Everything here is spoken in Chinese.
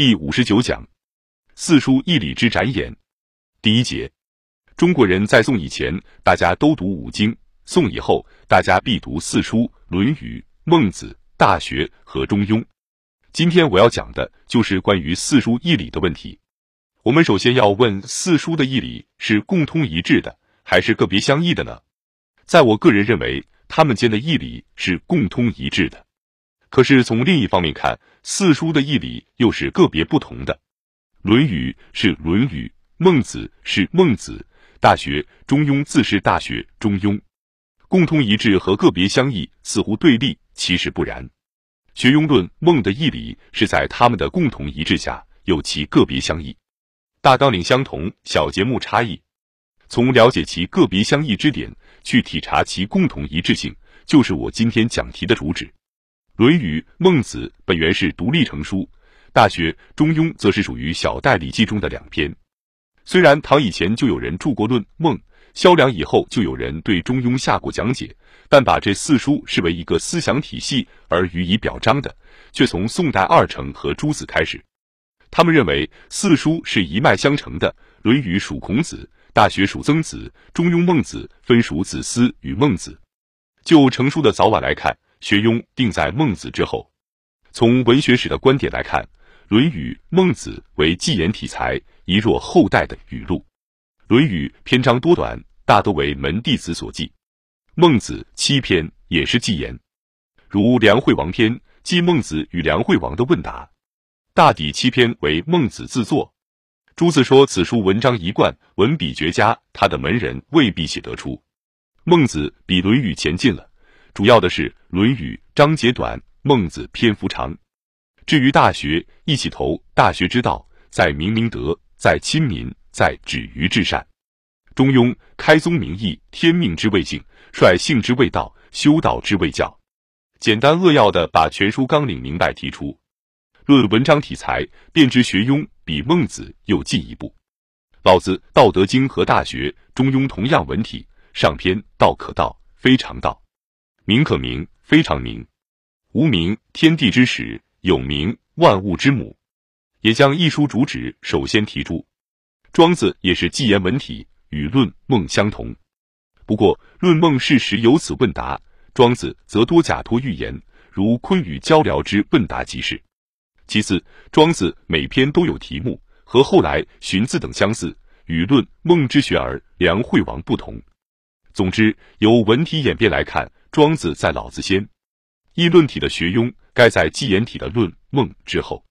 第五十九讲：四书一理之展演。第一节：中国人在宋以前，大家都读五经；宋以后，大家必读四书《论语》《孟子》《大学》和《中庸》。今天我要讲的就是关于四书一理的问题。我们首先要问：四书的义理是共通一致的，还是个别相异的呢？在我个人认为，他们间的义理是共通一致的。可是从另一方面看，四书的义理又是个别不同的。《论语》是《论语》，《孟子》是《孟子》，《大学》《中庸》自是《大学》《中庸》。共通一致和个别相异似乎对立，其实不然。学庸论孟的义理是在他们的共同一致下有其个别相异，大纲领相同，小节目差异。从了解其个别相异之点。去体察其共同一致性，就是我今天讲题的主旨。《论语》《孟子》本原是独立成书，《大学》《中庸》则是属于小代礼记中的两篇。虽然唐以前就有人著过《论孟》，萧梁以后就有人对《中庸》下过讲解，但把这四书视为一个思想体系而予以表彰的，却从宋代二程和朱子开始。他们认为四书是一脉相承的，《论语》属孔子。大学属曾子，中庸孟子分属子思与孟子。就成书的早晚来看，学庸定在孟子之后。从文学史的观点来看，《论语》《孟子》为纪言体裁，遗若后代的语录。《论语》篇章多短，大都为门弟子所记；《孟子》七篇也是纪言，如《梁惠王篇》记孟子与梁惠王的问答，大抵七篇为孟子自作。朱子说：“此书文章一贯，文笔绝佳，他的门人未必写得出。”孟子比《论语》前进了，主要的是《论语》章节短，孟子篇幅长。至于《大学》，一起头，《大学之道，在明明德，在亲民，在止于至善。》《中庸》开宗明义，天命之谓性，率性之谓道，修道之谓教。简单扼要的把全书纲领明白提出。论文章体裁，便知学庸。比孟子又进一步。老子《道德经》和《大学》《中庸》同样文体，上篇道可道，非常道；名可名，非常名。无名，天地之始；有名，万物之母。也将一书主旨首先提出。庄子也是纪言文体，与《论孟》相同。不过，《论孟》事实有此问答，庄子则多假托寓言，如鲲与交辽之问答即是。其次，庄子每篇都有题目，和后来荀子等相似，与论孟之学而梁惠王不同。总之，由文体演变来看，庄子在老子先，议论体的学庸，盖在纪言体的论梦之后。